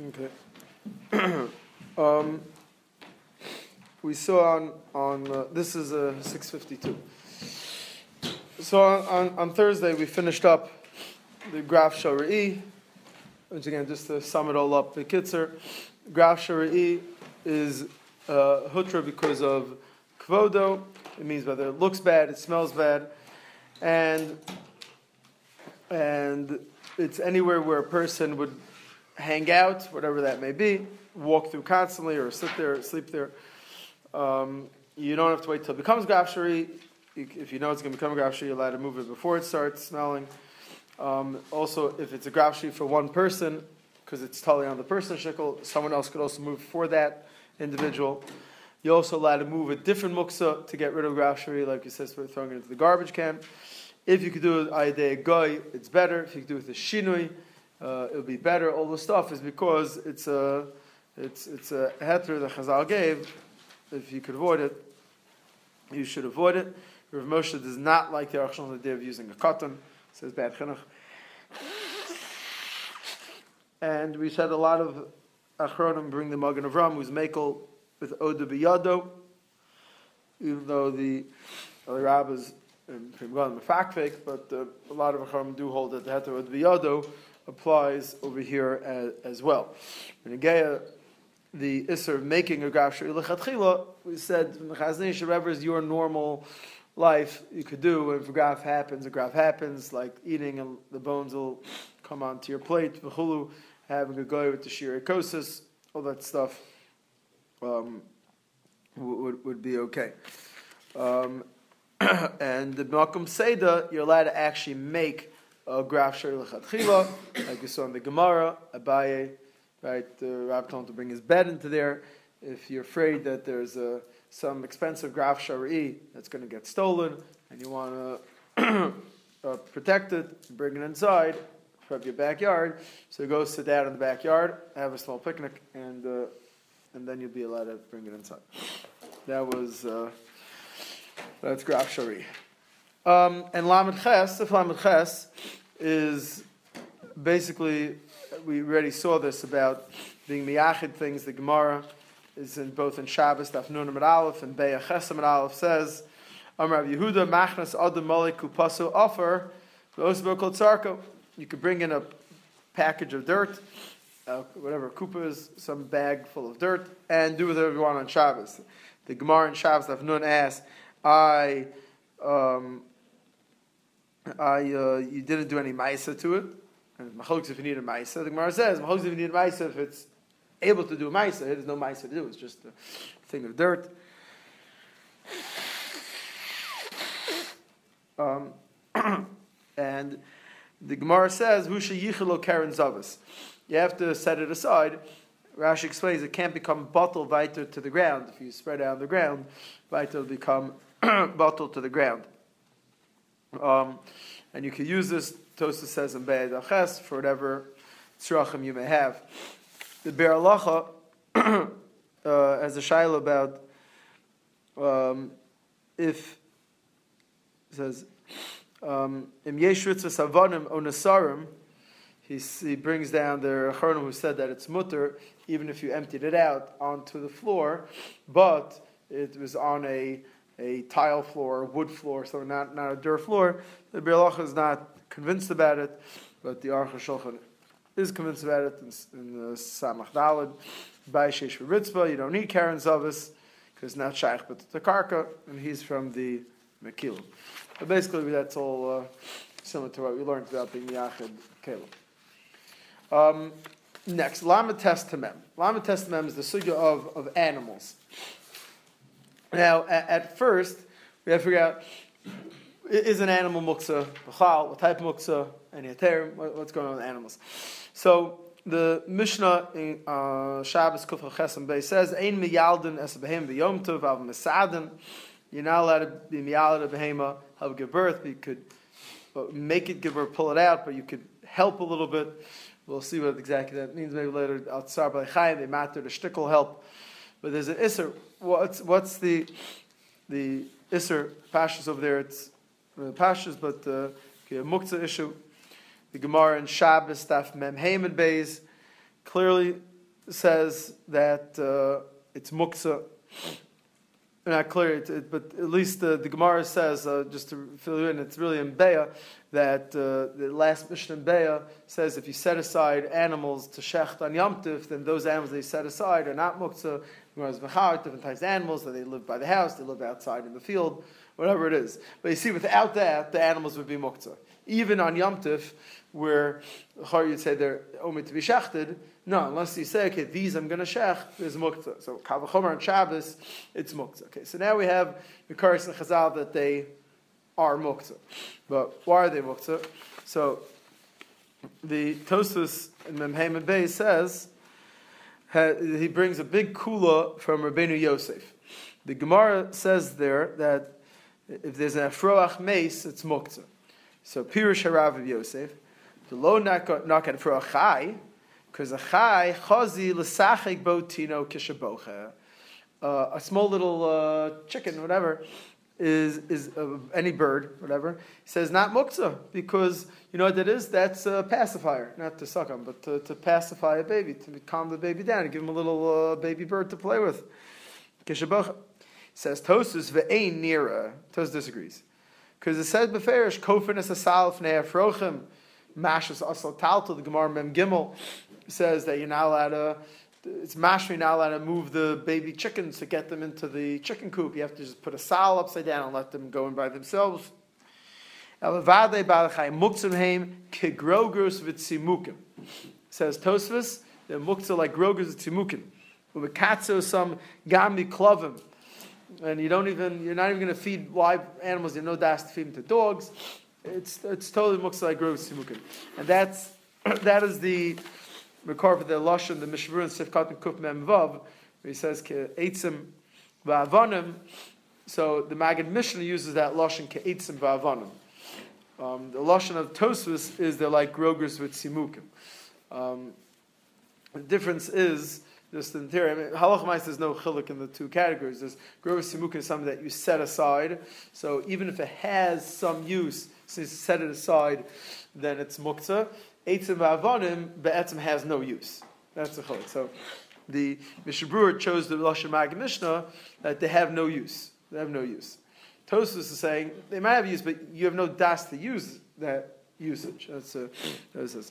Okay. um, we saw on on uh, this is a uh, six fifty two. So on, on, on, Thursday we finished up the graph Shari'i, which again just to sum it all up, the Kitzer, graph Shari'i is uh, hutra because of kvodo. It means whether it looks bad, it smells bad, and and it's anywhere where a person would hang out, whatever that may be, walk through constantly, or sit there, sleep there. Um, you don't have to wait till it becomes grafshari. If you know it's going to become a grafshari, you're allowed to move it before it starts smelling. Um, also, if it's a grafshari for one person, because it's totally on the person shikl, someone else could also move for that individual. You're also allowed to move a different muksa to get rid of grafshari, like you said, throwing it into the garbage can. If you could do it ayde goy, it's better. If you could do it with a shinui, uh, it'll be better. All the stuff is because it's a it's it's a heter that Chazal gave. If you could avoid it, you should avoid it. Rav Moshe does not like the Archon idea of using a cotton. Says bad chinuch. And we said a lot of Achronim bring the Magen of Ram, who's Makel with Oda Biyado, even though the other rabbis from fake, but uh, a lot of Acham do hold that the heter v'yado applies over here as, as well. In the isser of making a graf lechatchila, we said whatever is your normal life you could do. If a graph happens, a graph happens, like eating and the bones will come onto your plate. V'chulu, having a go with the shirikosis, all that stuff um, would, would be okay. Um, and the Malkum Seda, you're allowed to actually make a graph shir lechatchila, like you saw in the Gemara, Abaye, right? The told him to bring his bed into there. If you're afraid that there's a, some expensive graph shari that's going to get stolen, and you want to uh, protect it, bring it inside from your backyard. So go sit down in the backyard, have a small picnic, and uh, and then you'll be allowed to bring it inside. That was. Uh, that's Graf Shari. Um, and Lamed Ches, if Lamed Ches is basically, we already saw this about being miyachid things. The Gemara is in both in Shabbos, Daf Nun Amid Aleph, and Be'ah Ches Amid Aleph says, Amrav Yehuda, Machnas Adam Malik Kupaso Offer, Osbo Tzarko. You could bring in a package of dirt, uh, whatever kupa is, some bag full of dirt, and do whatever you want on Shabbos. The Gemara in Shabbos, Daf Nun asks, I, um, I, uh, you didn't do any ma'isa to it. And machlokes if you need a ma'isa. The Gemara says machlokes if you need a ma'isa if it's able to do a ma'isa. There's no ma'isa to do. It's just a thing of dirt. Um, and the Gemara says, "Husha yichelo karen zavas." You have to set it aside. Rashi explains it can't become bottle weiter to the ground. If you spread it on the ground, will become bottle to the ground. Um, and you can use this, Tosa says in Be'ed Aches, for whatever tzrachim you may have. The Be'er Alacha uh, has a shaila about um, if, says, um, Im Yeshritza Savanim Onasarim, he, he brings down the Achronim who said that it's mutter, even if you emptied it out onto the floor, but it was on a a tile floor, a wood floor, so not, not a dirt floor. The Birlach is not convinced about it, but the Aruch HaShulchan is convinced about it in, in the Samach Dalad. By Sheish Ritzvah, you don't need Karen Zavis, because not Shaykh, but the Karka, and he's from the Mekil. But basically, that's all uh, similar to what we learned about being Yachid Caleb. Um, next, Lama Testamem. Lama Testamem is the sugya of, of animals. Now, at, at first, we have to figure out is an animal muksa, what type of muksa, any heter, what's going on with animals. So the Mishnah in uh, Shabbos Kuf Chesam Bey says, "Ein miyaldin es behem v'yom tov av mesadin." You're not allowed to be miyalad a behema, have give birth. You could uh, make it give birth, pull it out, but you could help a little bit. We'll see what exactly that means. Maybe later, outside by Chaim, they matter the shtickle help. But there's an isser. What's what's the the isser pashas over there? It's uh, pashas, but uh, okay, a muktzah issue. The Gemara in Shabbos, Daf Mem Hamed Beis, clearly says that uh, it's muksa. Not clear, it, it, but at least the, the Gemara says, uh, just to fill you in, it's really in Beah, that uh, the last mission in Beah says if you set aside animals to shecht on Yom Tif, then those animals they set aside are not muktzah. Different types of animals, that they live by the house, they live outside in the field, whatever it is. But you see, without that, the animals would be muktzah. Even on Yom Tif, where you'd say they're only to be shechted, no, unless you say, okay, these I'm going to shech, there's muktzah. So Kavachomer and Shabbos, it's muktzah. Okay, so now we have the Karis and Chazal that they are muktzah. But why are they muktzah? So the Tosus in Memheim and Bey says, he brings a big kula from Rabbeinu Yosef. The Gemara says there that if there's an afroach mace, it's muktzah. So Pirush Harav of Yosef, the lo knock at afroach chai, because a chai chazi l'sachik bo tino kishabocha, uh, a small little uh, chicken, whatever, is is uh, any bird, whatever. He says not muktzah because you know what that is? That's a pacifier, not to suck on, but to, to pacify a baby, to calm the baby down, and give him a little uh, baby bird to play with. Kishabocha says Tosus ve'ein nira. Tos disagrees because it says beferish kofin es asal fnei afrochim mashus asal talto. The Gemara Mem Gimel says that you're not allowed to it's mashmi now allowed to move the baby chickens to get them into the chicken coop. You have to just put a sal upside down and let them go in by themselves. Says Tosfos, the muktzah like grogers tzimukim. Ubekatzo some gami klovim. And you don't even, you're not even going to feed live animals. You no das to feed them to dogs. It's, it's totally muktzah like grogers tzimukim. And that's, that is the, Makar for the Lashon, the Mishmur and Sifkat and Kuf Mem Vav, he says, Ke'etzim va'avanim. So the Maggid Mishnah uses that Lashon, Ke'etzim va'avanim. Um, the Lashon of Tosfos is they're like grogers with Simukim. Um, the difference is, just in theory, I mean, halach there's no chiluk in the two categories. There's grogus simukim is something that you set aside. So even if it has some use, since you set it aside, then it's muktzah. Eitzim v'avonim be'etzim has no use. That's the chiluk. So the Mishabur chose the Lashon Mag Mishnah that they have no use. They have no use. Tosus is saying they might have use, but you have no das to use that usage. That's uh, that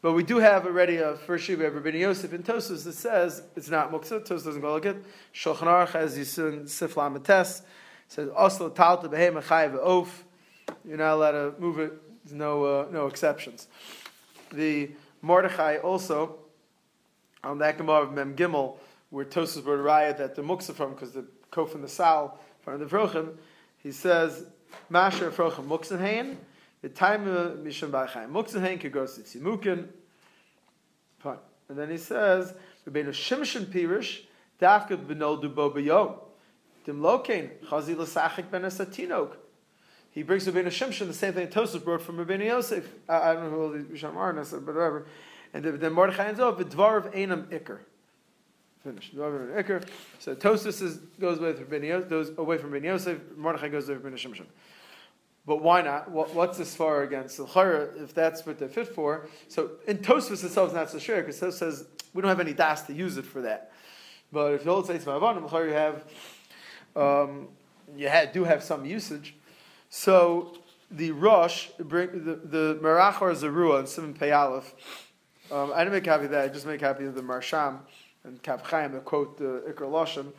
But we do have already a first shiva of Rabbi Yosef in Tosus that says it's not muksa. Tosus doesn't go like it. Shulchan Aruch has Yisun Sifla Mates says Oslo Talta Behem Achayev Oaf. You're not allowed to move it. There's no uh, no exceptions the Mordechai also on the Gemara of Mem Gimel, where Tosas brought a that the muksa from because the kof and the sal from the vrochim, he says Masher vrochim muksenhain, the time of mishum ba'chaim muksenhain could go to tzimukin. And then he says Rabbeinu Shimshon Pirish dafka b'noldu bo b'yom. Dim lokein chazi l'sachik ben asatinok he brings Rabbeinu Shimshon the same thing Tosus brought from Rabbeinu Yosef. I, I don't know who all the Rishon Marna said, but whatever. And then Mordechai ends off with Dvar of Einam Iker. Finished. Dvar of Iker. So is, goes away from Rabbeinu Yosef, goes away from Rabbeinu Yosef. Mordechai goes to Rabbeinu Shimshon. But why not? What, what's this far against the if that's what they're fit for? So in Tosfos itself is not so sure because Tosfos says we don't have any das to use it for that. But if you hold Seitz Ma'avanim, you have um, you had, do have some usage. So the Rosh, bring, the, the Merach or Zerua and Simon Pei Aleph, um, I didn't make copy of that, I just made copy of the Marsham and Kav Chaim that quote the Iker Lashon.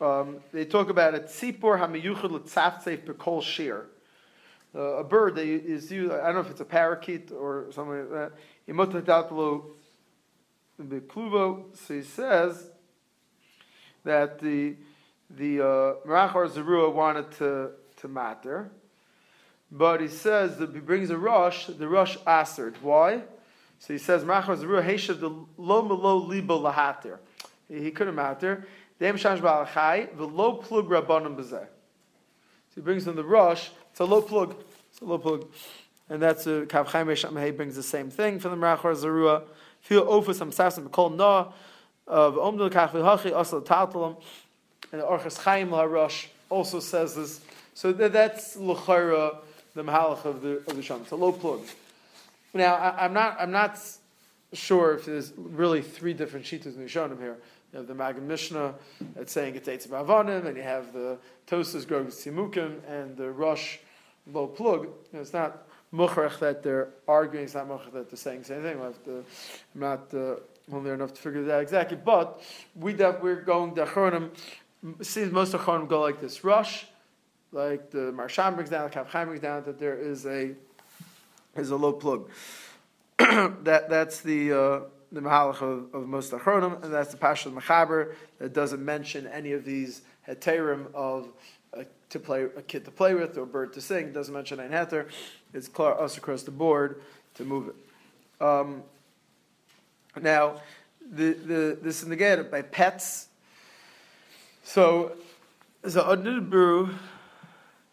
Um, they talk about it, Tzipor HaMiyuchad L'Tzaftzef Bekol Shir. Uh, a bird that is used, I don't know if it's a parakeet or something like that. Imotatatlo Bekluvo, so he says that the the uh, Zerua wanted to to matter. But he says that he brings a rush, the rush answered. Why? So he says, Machar Zeru Heshav the lo melo libo lahatir. He couldn't matter. Dem shash balachai, the low plug rabbanim bezeh. So he brings in the rush, it's a low plug. It's a low plug. And that's a Kav Chaim brings the same thing for the Merachar Zerua. Feel ofus am sasim kol na of omdul kach v'hachi asal taltalam. And the Orchas Chaim LaRosh also says this. So that's l'chara the mahalach of the of the sham. It's a low plug. Now I, am not I'm not sure if there's really three different shitas in the Rishonim here. You have the Magen Mishnah that's saying it's Eitz and you have the Tosas Grog Simukim, and the Rush Low Plug. You know, it's not Mukhrach that they're arguing, it's not Mukhrach that they're saying the same thing. To, I'm not uh, only enough to figure that out exactly, but we that we're going, the seems most Achronim go like this. Rush, like the Marsham brings down, the Kav brings down, that there is a, is a low plug. that, that's the, uh, the Mahalach of, of most Achronim, and that's the Pasha of Mechaber that doesn't mention any of these heterim of to play a kid to play with or a bird to sing. Doesn't mention ein heter. It's clear us across the board to move it. Um, now, the, the, this is by pets. So, the Adnid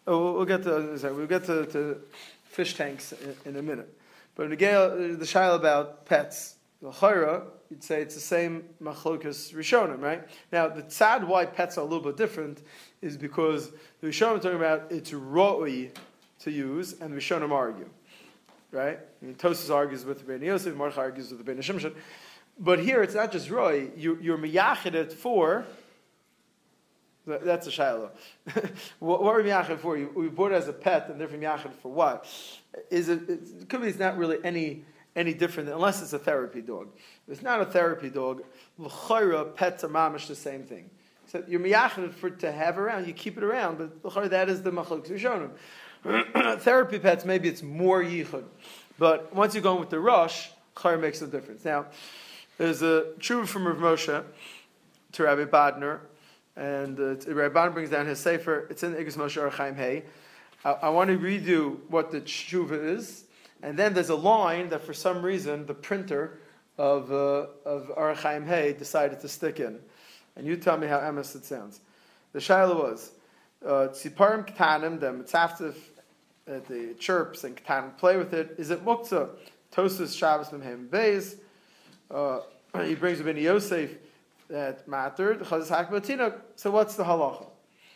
oh, we'll get to, sorry, we'll get to, to fish tanks in, in a minute. But in the, uh, the shaila about pets, the chayra, you'd say it's the same machlokas rishonim, right? Now, the tzad why pets are a little bit different is because the rishonim are talking about it's roi to use, and the rishonim argue, right? I mean, Tosis argues with the Ben Yosef, March argues with the Ben Shimshon. But here, it's not just roi, you, you're miyachid for that's a shiloh. what, what are we miyachid for? You, we bought it as a pet, and therefore miyachid for what? Is it, it could be it's not really any any different unless it's a therapy dog. If it's not a therapy dog, l'chayra pets are mamish the same thing. So you're miyachid for to have around, you keep it around, but l'chayra that is the machlok rishonim. therapy pets maybe it's more yichud, but once you're in with the rush, chayra makes a difference. Now there's a true from Rav Moshe to Rabbi Bodner and uh, Rabban brings down his sefer. It's in Igros Moshe Archaim Hay. I, I want to redo what the tshuva is, and then there's a line that for some reason the printer of uh, of Archaim Hay decided to stick in, and you tell me how emes it sounds. The shaila was uh, tziparim ketanim the uh, the chirps and ketanim play with it. Is it muktzah? Tosus Shabbos Memhem Beis. Uh, he brings a Ben Yosef that mattered. So what's the halacha?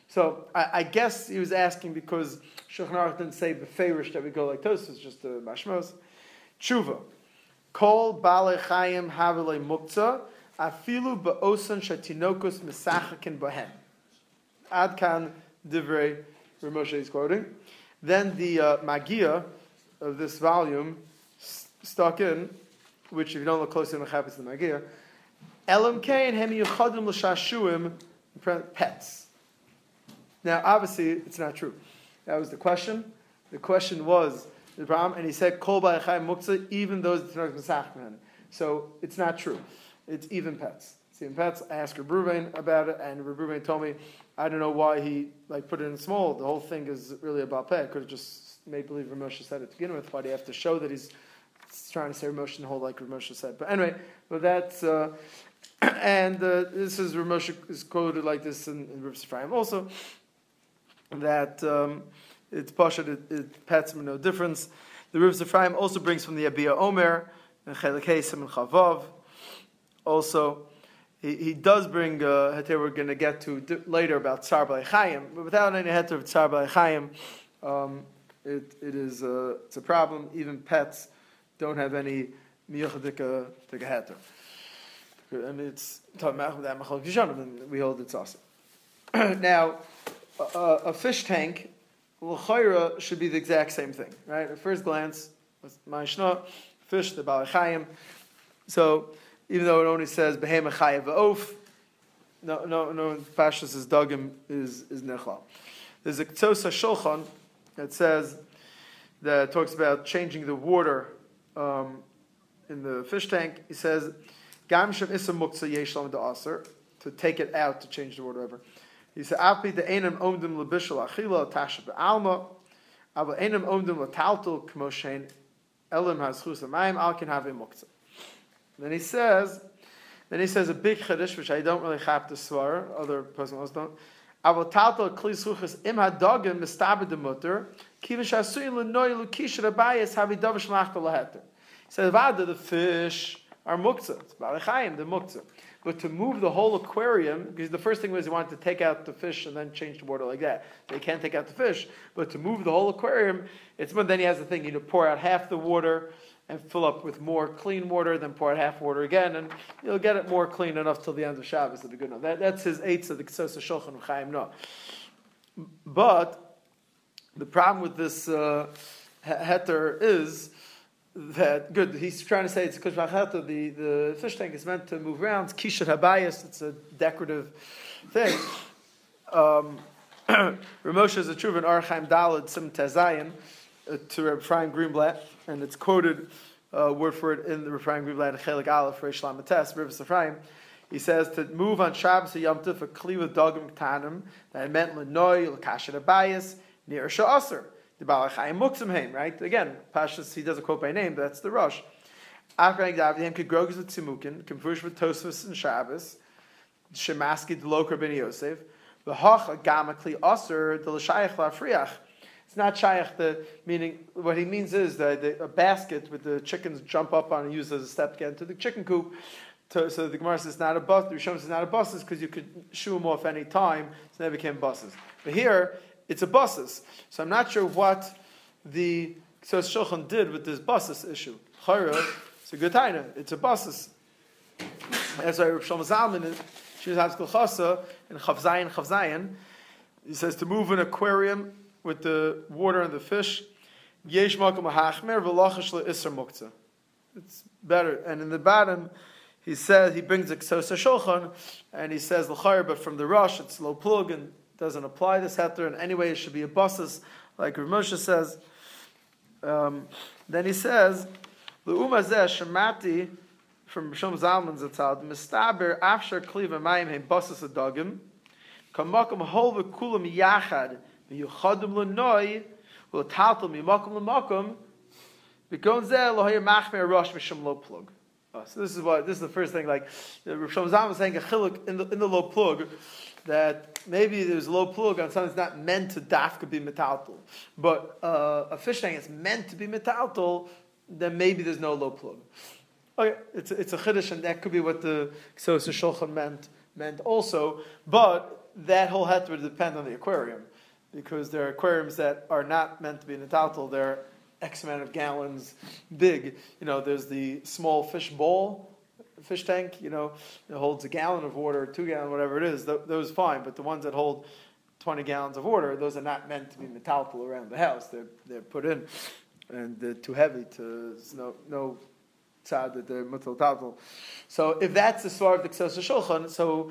So I, I, guess he was asking because Shulchan didn't say beferish that we go like this. It's just the mashmos. Tshuva. Kol bale chayim havele muktzah afilu ba'osan shatinokus misachakin bohem. Adkan divrei Ramoshe is quoting. Then the uh, magia of this volume stuck in, which if you don't look closely, the happens the magia Elam and hem yuchadim l'shashuim pets. Now, obviously, it's not true. That was the question. The question was the problem, and he said kol muktzah, even those that mesachman. So it's not true. It's even pets. It's even pets. I asked Ruben about it, and Ruben told me I don't know why he like put it in small. The whole thing is really about pet. Could have just made believe Ramosha said it to begin with. Why do you have to show that he's trying to say Ramosha and hold like Ramosha said? But anyway, but that's. Uh, and uh, this is Ramosh is quoted like this in, in Reb Sefraim also, that um, it's Pashat, it, it pets no difference. The Reb Sefraim also brings from the Abiyah Omer, and Chelik Hesim and Chavav. Also, he, he does bring uh, heter we're going to get to later about Tsar Chayim, but without any heter of Tsar Chayim, um, it, it is uh, it's a problem. Even pets don't have any miyuchadika heter. I mean, it's talking about that we hold it's awesome. now, a, a, fish tank, l'chayra should be the exact same thing, right? At first glance, ma'ishna, fish, the balachayim. So, even though it only says behema chayav oaf, no, no, no. Pashas is dugim is is nechlal. There's a Ktsosa Shulchan that says that talks about changing the water um, in the fish tank. He says Gam isam muktzah yeshlam de aser to take it out to change the word whatever. He said api de enam omdim lebishal achila tasha be'alma aber enam omdim letaltel kmoshen elim haschus amayim al can have muktzah. Then he says, then he says a big chiddush which I don't really have to swear. Other personals don't. Aber taltel kli suchas im hadogim mistabed de mutter kivin shasuyin lenoy lukish rabayis havi davish machta laheter. He says, Vada, the fish, are muktzah. It's balachayim, the muktzah. But to move the whole aquarium, because the first thing was he wanted to take out the fish and then change the water like that. They can't take out the fish, but to move the whole aquarium, it's but then he has the thing, you know, pour out half the water and fill up with more clean water, then pour out half water again, and you'll get it more clean enough till the end of Shabbos. It'll be good enough. That, that's his eights of the Ksos Shulchan Chaim No. But the problem with this uh, heter is that good. He's trying to say it's because. The the fish tank is meant to move around. Kishat habayis. It's a decorative thing. Um, Ramosha is a true in Archaim Dalad Sim Tezayin uh, to Reb Chaim Greenblatt, and it's quoted uh, word for it in the Reb Chaim Greenblatt Chelik Aleph Reish Lamates Reb Ephraim. He says to move on Shabbos Yom Tov a kli with dogim ktanim that meant lenoy l'kasher abayis near sha'aser. The Balachayim muksim heim, right? Again, Pashas, he does a quote by name, but that's the rush. After Agdavdihim could grow with Tzimukin, converge with Tosfos and Shabbos, Shemaski the Lokar ben Yosef, the Hach Gamakli Aser, the L'shayach Lafriach. It's not shayach, the meaning, what he means is that the, a basket with the chickens jump up on and use as a step to get into the chicken coop. To, so the Gemara says not a bus, the Rishon says not a buses because you could shoo them off any time, so they became buses. But here, it's a buses. So I'm not sure what the so Shulchan did with this buses issue. Chayra, it's a good. It's a buses. That's why Rav Shlomo Zalman Shir Haskell Chasa in Chavzayin Chavzayin, he says to move an aquarium with the water and the fish. Yesh. It's better. And in the bottom, he says he brings a ksosa shulchan, and he says l'chayr, but from the rush it's low plug and doesn't apply this heter in any way. It should be a buses, like Rav Moshe says. Um, then he says, "Le'umazeh shemati." From Shom Zalman Zatzad, Mistaber Afshar kliva mayim heim buses adagim, kamakom hol v'kulam yachad v'yuchadim l'noi v'taltal mimakom l'makom v'gon zeh lo machmer rosh lo plug. Oh, so this is what this is the first thing. Like Rav Shom Zalman saying a chiluk in the in the low plug that maybe there's low plug on something that's not meant to dafka be metaltal, but uh, a fish tank is meant to be metaltal, then maybe there's no low plug. Okay, it's it's a chiddush, and that could be what the Ksos Shulchan meant meant also. But that whole het would depend on the aquarium, because there are aquariums that are not meant to be metaltal. They're X amount of gallons big. You know, there's the small fish bowl fish tank, you know, it holds a gallon of water, two gallon, whatever it is, th- those fine. But the ones that hold 20 gallons of water, those are not meant to be metaltal around the house. They're, they're put in, and they're too heavy to, no, no tzad that they're metaltal. So if that's the svar of the Ksos Shulchan, so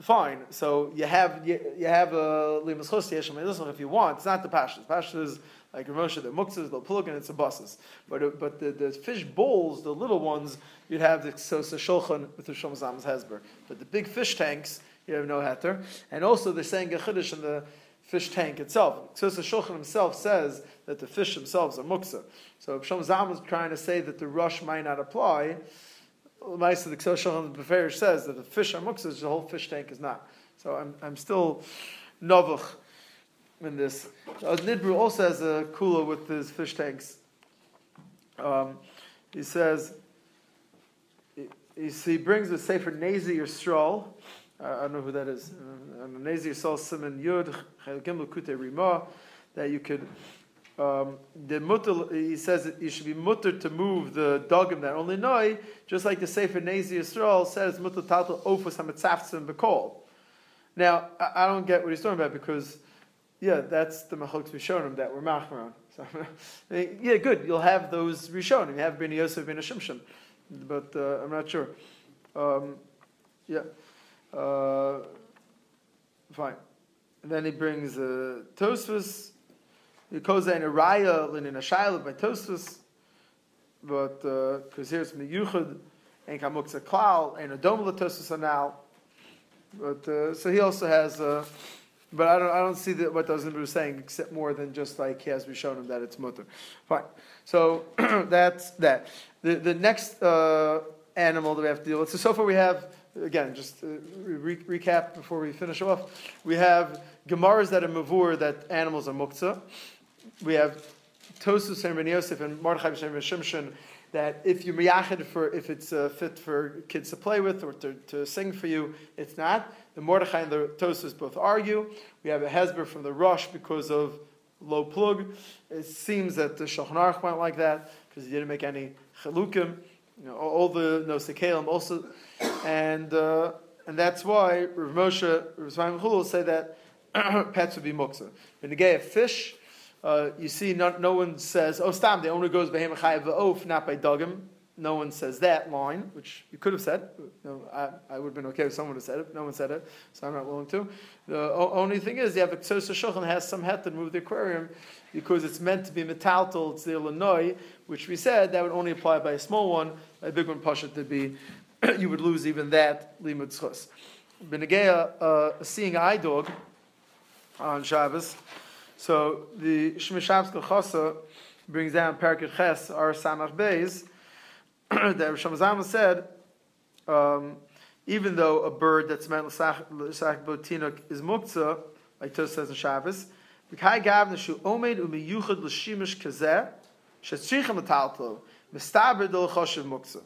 fine. So you have, you, you have a limas chos if you want. It's not the pashas. Pashas is like Ramosha, the muksas, the and it's a buses. But, uh, but the, the fish bowls, the little ones, you'd have the sosa shulchan with the shomzam's hesber. But the big fish tanks, you have no heter. And also they're saying a chiddush in the fish tank itself. Sosa shulchan himself says that the fish themselves are muksa. So if Shom is trying to say that the rush might not apply, the the Shulchan Beferish says that the fish are muksa, the whole fish tank is not. So I'm, I'm still novuch in this. Uh, Nidbru also has a cooler with his fish tanks. Um, he says, he, he brings a sefer Nazi or. Uh, I don't know who that is. Uh, Nazi Yisrael Simon Yud that you could. Um, the mutter, he says you should be mutter to move the dogim that only noi, just like the Sefer Nazi Yisrael says mutter tatal ofus hamitzaftzim bekol. Now, I, I don't get what he's talking about because yeah, that's the machlokes rishonim that we're machmer So, yeah, good. You'll have those rishonim. You have ben Yosef ben Shimshon, but uh, I'm not sure. Um, yeah, uh, fine. And then he brings uh, Tosfos. He calls in a raya in a shiloh by Tosfos, but because uh, here's miyuchad and kamuksa klal and a dom Tosfos anal. But uh, so he also has. Uh, but I don't, I don't see that what those are saying except more than just like he has shown him that it's mutter. Fine. So that's that. The, the next uh, animal that we have to deal with. So so far we have again just re- recap before we finish off. We have gemaras that are mavur that animals are muktzah. We have Tosus and Ben Yosef and Mordechai and Shimshon that if you miyachid for if it's uh, fit for kids to play with or to, to sing for you, it's not. The Mordechai and the Tosus both argue. We have a Hezber from the Rush because of low plug. It seems that the Shulchan Aruch went like that because he didn't make any chalukim, you know, all the no sekalim also, and uh, and that's why Rav Moshe, Rav Chaim say that pets would be muksa. In the gay of fish, uh, you see, no, no, one says, "Oh, stam." The owner goes behem chayav va'of, not by dugim. No one says that line, which you could have said. No, I, I would have been okay if someone had said it. No one said it, so I'm not willing to. The only thing is, you have a Ksosa Shulchan has some het to move the aquarium because it's meant to be metaltal, it's the Illinois, which we said that would only apply by a small one, by a big one, Pasha to be, you would lose even that limud schus. Benegea, uh, seeing eye dog on Shabbos. So the Shmishavs Chosa brings down Perkei Ches, our Samach Beis, that Shemazama said, um, even though a bird that's meant l'sach botinuk is muktzah, like Tos says in Shabbos, v'kai gav neshu omed umiyuchad l'shimish kazeh, shetzrichem l'taltlo, mistaber del choshev muktzah.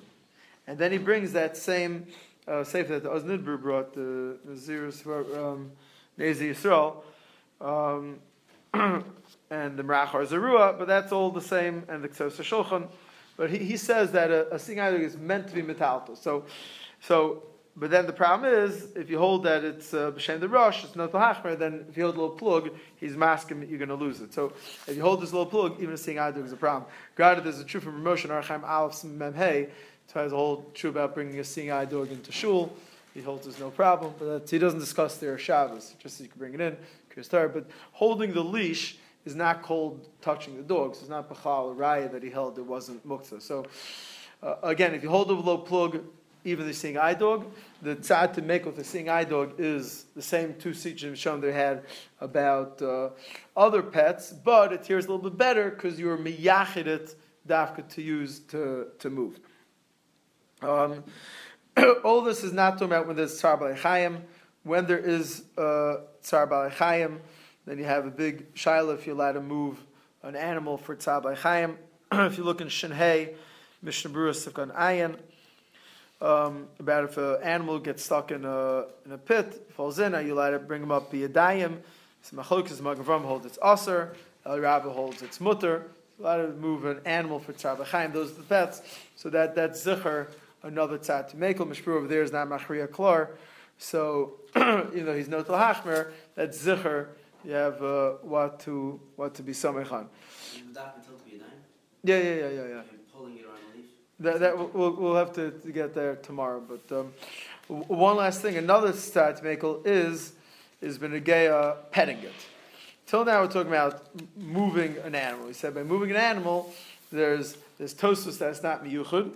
And then he brings that same uh, that the Oznidber brought, the Nazirus um, Nezi Yisrael, um, and the Merachar Zerua, but that's all the same, and the Ksos Shulchan. But he, he says that a, a sing is meant to be metalto. So, so, but then the problem is, if you hold that it's uh, b'shem the rush, it's not the hachmer, then if you hold a little plug, he's masking you're going to lose it. So, if you hold this little plug, even a sing is a problem. Granted, there's a true from promotion, Archaim Aleph Memhei, so has a whole truth about bringing a sing dog into shul. He holds there's no problem, but he doesn't discuss their Shabbos, just so you can bring it in, but holding the leash is not called touching the dogs. It's not Bachal or Raya that he held, it wasn't Muktzah. So, uh, again, if you hold a low plug, even the seeing eye dog, the tzad to make with the seeing eye dog is the same two sitchim shown they had about uh, other pets, but it hears a little bit better because you're miyachid it dafka to use to, to move. Um, all this is not talking about when there's tzar chayim. When there is uh, tzar chayim, then you have a big shaila if you're allowed to move an animal for tzabay chayim. if you look in Shinhei, Mishnah Berurah Sifkan Ayin, um, about if an animal gets stuck in a, in a pit, falls in, are you allowed to bring him up the Yadayim? So Machlokes Magavram holds its Aser, El Rabbi holds its Mutter. Allowed to move an animal for tzabay chayim. Those are the pets. So that that's zicher, another tzad to make. Mishpur over there is not machriya klar. So even though he's no hachmer, that's zicher you have uh, what to what to be samech on. Yeah, yeah, yeah, yeah, yeah. Pulling on. That, that we'll, we'll have to, to get there tomorrow. But um, one last thing, another stat makel is is benegeya petting it. Till now, we're talking about moving an animal. We said by moving an animal, there's there's tosus that's not miyuchud,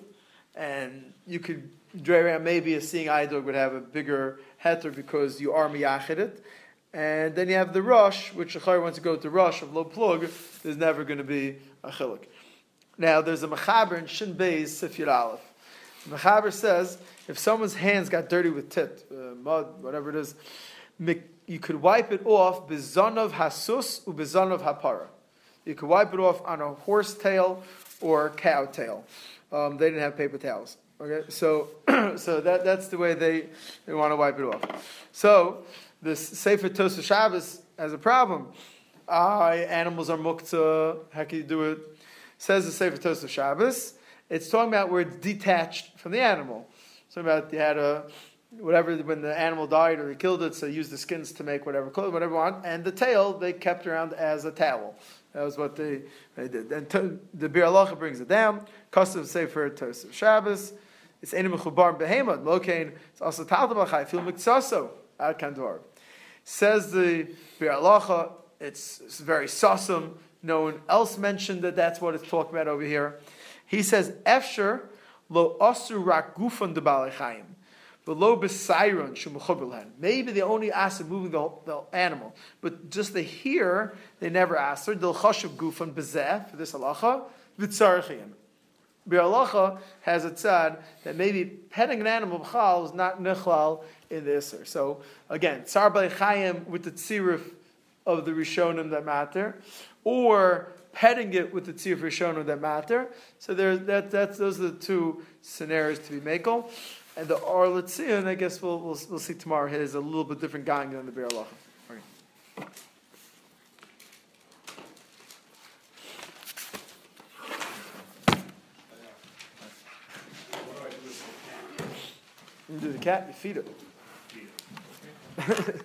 and you could dray around maybe a seeing eye dog would have a bigger heter because you are miyachid. And then you have the rush, which the Chayr wants to go to rush of low plug, there's never going to be a chilik. Now, there's a Mechaber in Shin Beis Sifir Aleph. The Mechaber says, if someone's hands got dirty with tit, uh, mud, whatever it is, you could wipe it off bizonov hasus u bizonov hapara. You could wipe it off on a horse tail or cow tail. Um, they didn't have paper towels. Okay, so so that, that's the way they, they want to wipe it off. So this Sefer Tosa Shabbos has a problem. Ah, animals are muktzah. How can you do it? Says the Sefer Tosa Shabbos. It's talking about where it's detached from the animal. So about you had a whatever when the animal died or they killed it, so they used the skins to make whatever clothes, whatever want, and the tail they kept around as a towel. That was what they, they did. And to, the Bir brings it down. Custom Sefer Tosa Shabbos. It's enim chubar behemad lokain. It's also taltabachai fil miksaso ad kandor. Says the Bir it's, it's very sasum. No one else mentioned that that's what it's talking about over here. He says, Efsher lo asu rak gufan de balechayim. Below besayron shumuchobilhan. Maybe they only asked moving the, the animal, but just the here they never asked her. Dil gufan for this halacha v'tzarchiyim. Bir has a tzad that maybe petting an animal b'chal is not nechlal in the Isser. So again, Tsar Chayim with the tziruf of the Rishonim that matter, or petting it with the tziruf Rishonim that matter. So that, that's, those are the two scenarios to be makel. And the Or L'Tzion, I guess we'll, we'll, we'll see tomorrow, is a little bit different gang than the Bir Allah. You do the cat, you feed it.